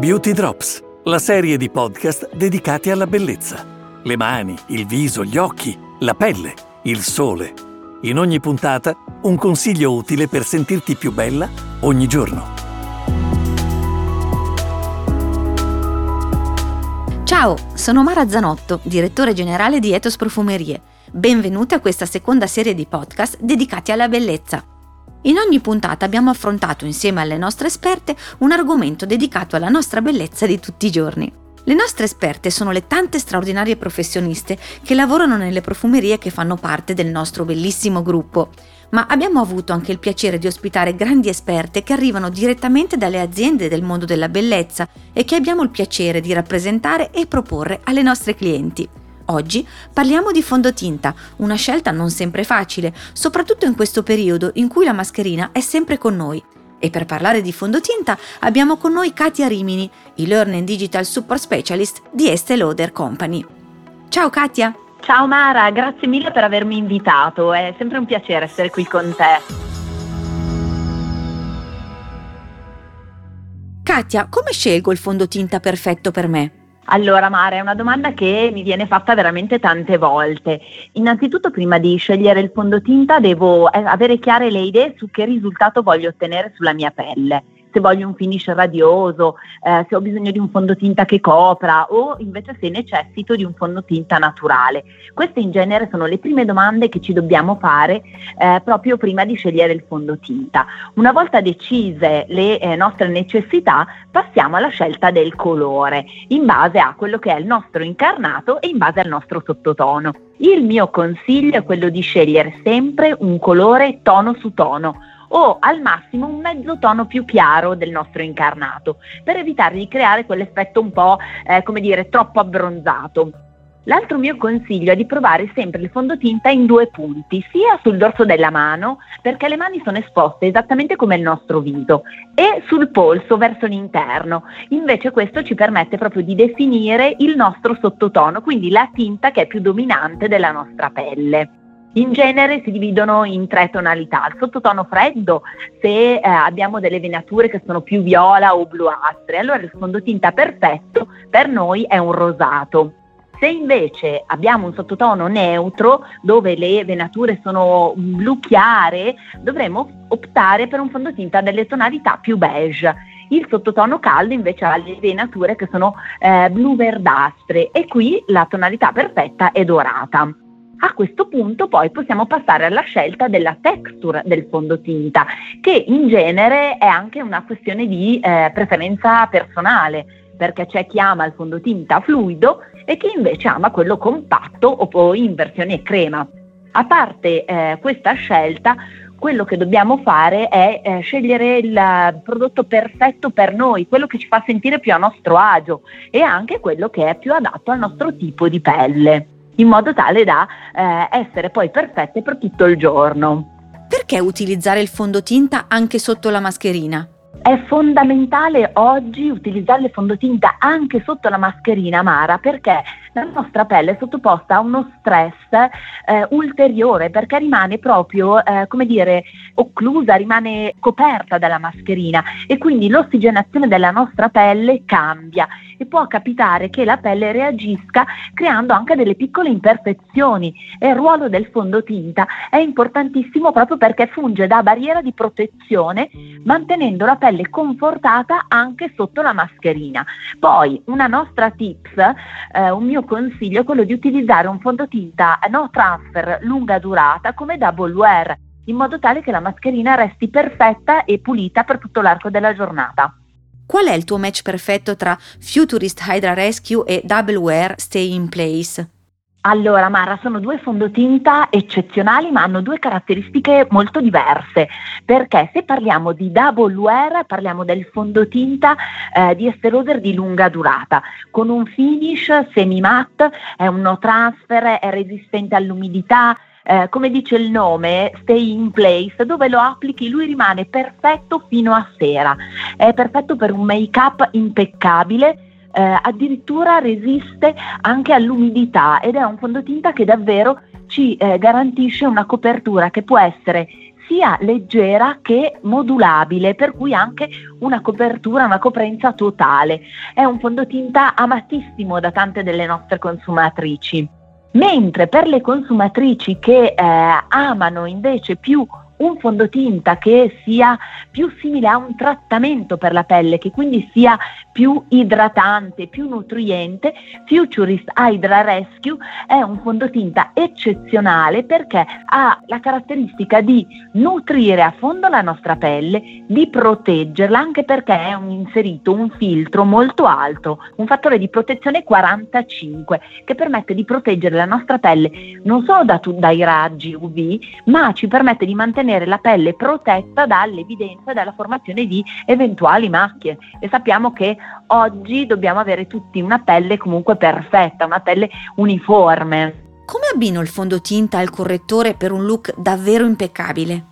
Beauty Drops, la serie di podcast dedicati alla bellezza. Le mani, il viso, gli occhi, la pelle, il sole. In ogni puntata un consiglio utile per sentirti più bella ogni giorno. Ciao, sono Mara Zanotto, direttore generale di Etos Profumerie. Benvenuti a questa seconda serie di podcast dedicati alla bellezza. In ogni puntata abbiamo affrontato insieme alle nostre esperte un argomento dedicato alla nostra bellezza di tutti i giorni. Le nostre esperte sono le tante straordinarie professioniste che lavorano nelle profumerie che fanno parte del nostro bellissimo gruppo, ma abbiamo avuto anche il piacere di ospitare grandi esperte che arrivano direttamente dalle aziende del mondo della bellezza e che abbiamo il piacere di rappresentare e proporre alle nostre clienti. Oggi parliamo di fondotinta, una scelta non sempre facile, soprattutto in questo periodo in cui la mascherina è sempre con noi. E per parlare di fondotinta abbiamo con noi Katia Rimini, i Learn and Digital Support Specialist di Estée Lauder Company. Ciao Katia! Ciao Mara, grazie mille per avermi invitato, è sempre un piacere essere qui con te. Katia, come scelgo il fondotinta perfetto per me? Allora Mara, è una domanda che mi viene fatta veramente tante volte. Innanzitutto prima di scegliere il fondotinta devo eh, avere chiare le idee su che risultato voglio ottenere sulla mia pelle se voglio un finish radioso, eh, se ho bisogno di un fondotinta che copra o invece se necessito di un fondotinta naturale. Queste in genere sono le prime domande che ci dobbiamo fare eh, proprio prima di scegliere il fondotinta. Una volta decise le eh, nostre necessità, passiamo alla scelta del colore in base a quello che è il nostro incarnato e in base al nostro sottotono. Il mio consiglio è quello di scegliere sempre un colore tono su tono o al massimo un mezzo tono più chiaro del nostro incarnato, per evitare di creare quell'effetto un po' eh, come dire troppo abbronzato. L'altro mio consiglio è di provare sempre il fondotinta in due punti, sia sul dorso della mano, perché le mani sono esposte esattamente come il nostro viso, e sul polso verso l'interno. Invece questo ci permette proprio di definire il nostro sottotono, quindi la tinta che è più dominante della nostra pelle. In genere si dividono in tre tonalità. Il sottotono freddo, se eh, abbiamo delle venature che sono più viola o bluastre, allora il fondotinta perfetto per noi è un rosato. Se invece abbiamo un sottotono neutro dove le venature sono blu chiare, dovremmo optare per un fondotinta delle tonalità più beige. Il sottotono caldo invece ha le venature che sono eh, blu verdastre e qui la tonalità perfetta è dorata. A questo punto poi possiamo passare alla scelta della texture del fondotinta, che in genere è anche una questione di eh, preferenza personale, perché c'è chi ama il fondotinta fluido e chi invece ama quello compatto o poi in versione crema. A parte eh, questa scelta, quello che dobbiamo fare è eh, scegliere il prodotto perfetto per noi, quello che ci fa sentire più a nostro agio e anche quello che è più adatto al nostro tipo di pelle in modo tale da eh, essere poi perfette per tutto il giorno. Perché utilizzare il fondotinta anche sotto la mascherina? È fondamentale oggi utilizzare il fondotinta anche sotto la mascherina Mara perché la nostra pelle è sottoposta a uno stress eh, ulteriore perché rimane proprio, eh, come dire, occlusa, rimane coperta dalla mascherina e quindi l'ossigenazione della nostra pelle cambia e può capitare che la pelle reagisca creando anche delle piccole imperfezioni e il ruolo del fondotinta è importantissimo proprio perché funge da barriera di protezione mantenendo la pelle confortata anche sotto la mascherina. Poi una nostra tips, eh, un mio consiglio è quello di utilizzare un fondotinta no transfer lunga durata come double wear, in modo tale che la mascherina resti perfetta e pulita per tutto l'arco della giornata. Qual è il tuo match perfetto tra Futurist Hydra Rescue e Double Wear Stay in Place? Allora, Mara, sono due fondotinta eccezionali, ma hanno due caratteristiche molto diverse. Perché se parliamo di double wear, parliamo del fondotinta eh, di Estée Lauder di lunga durata, con un finish semi matte, è un no transfer, è resistente all'umidità. Eh, come dice il nome, stay in place, dove lo applichi lui rimane perfetto fino a sera. È perfetto per un make-up impeccabile eh, addirittura resiste anche all'umidità ed è un fondotinta che davvero ci eh, garantisce una copertura che può essere sia leggera che modulabile, per cui anche una copertura, una coprenza totale. È un fondotinta amatissimo da tante delle nostre consumatrici. Mentre per le consumatrici che eh, amano invece più un fondotinta che sia più simile a un trattamento per la pelle, che quindi sia più idratante, più nutriente, Futurist Hydra Rescue è un fondotinta eccezionale perché ha la caratteristica di nutrire a fondo la nostra pelle, di proteggerla anche perché è un inserito un filtro molto alto, un fattore di protezione 45 che permette di proteggere la nostra pelle non solo da, dai raggi UV, ma ci permette di mantenere mantenere la pelle protetta dall'evidenza dalla formazione di eventuali macchie e sappiamo che oggi dobbiamo avere tutti una pelle comunque perfetta, una pelle uniforme. Come abbino il fondotinta al correttore per un look davvero impeccabile?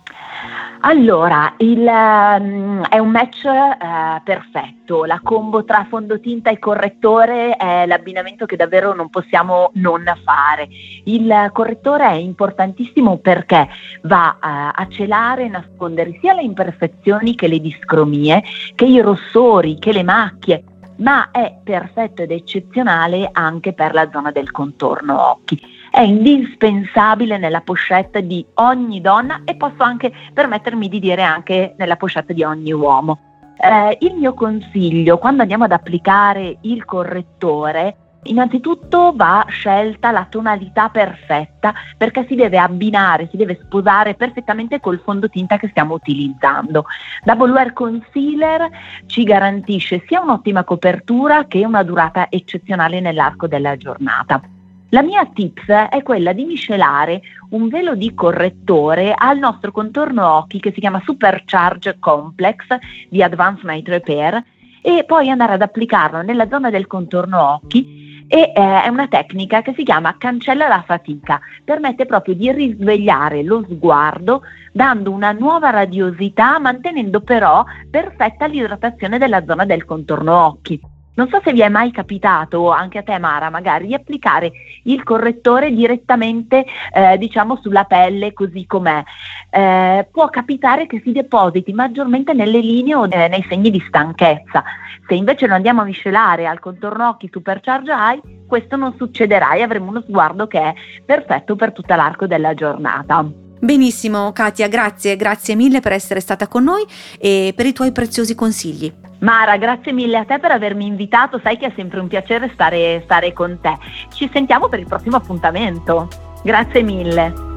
Allora, il, um, è un match uh, perfetto, la combo tra fondotinta e correttore è l'abbinamento che davvero non possiamo non fare. Il correttore è importantissimo perché va uh, a celare e nascondere sia le imperfezioni che le discromie, che i rossori, che le macchie, ma è perfetto ed eccezionale anche per la zona del contorno occhi è indispensabile nella pochette di ogni donna e posso anche permettermi di dire anche nella pochette di ogni uomo. Eh, il mio consiglio quando andiamo ad applicare il correttore Innanzitutto va scelta la tonalità perfetta perché si deve abbinare, si deve sposare perfettamente col fondotinta che stiamo utilizzando. Double Wear Concealer ci garantisce sia un'ottima copertura che una durata eccezionale nell'arco della giornata. La mia tips è quella di miscelare un velo di correttore al nostro contorno occhi che si chiama Supercharge Complex di Advanced Night Repair e poi andare ad applicarlo nella zona del contorno occhi e eh, è una tecnica che si chiama cancella la fatica, permette proprio di risvegliare lo sguardo dando una nuova radiosità mantenendo però perfetta l'idratazione della zona del contorno occhi. Non so se vi è mai capitato, anche a te Mara, magari di applicare il correttore direttamente eh, diciamo sulla pelle così com'è. Eh, può capitare che si depositi maggiormente nelle linee o eh, nei segni di stanchezza. Se invece lo andiamo a miscelare al contorno occhi Supercharge Eye, questo non succederà e avremo uno sguardo che è perfetto per tutta l'arco della giornata. Benissimo Katia, grazie, grazie mille per essere stata con noi e per i tuoi preziosi consigli. Mara, grazie mille a te per avermi invitato, sai che è sempre un piacere stare, stare con te. Ci sentiamo per il prossimo appuntamento. Grazie mille.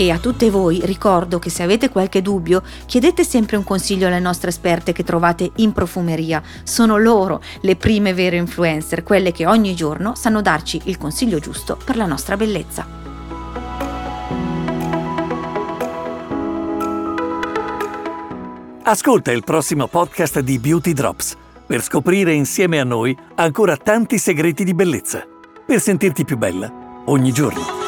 E a tutte voi ricordo che se avete qualche dubbio chiedete sempre un consiglio alle nostre esperte che trovate in profumeria. Sono loro le prime vere influencer, quelle che ogni giorno sanno darci il consiglio giusto per la nostra bellezza. Ascolta il prossimo podcast di Beauty Drops per scoprire insieme a noi ancora tanti segreti di bellezza, per sentirti più bella ogni giorno.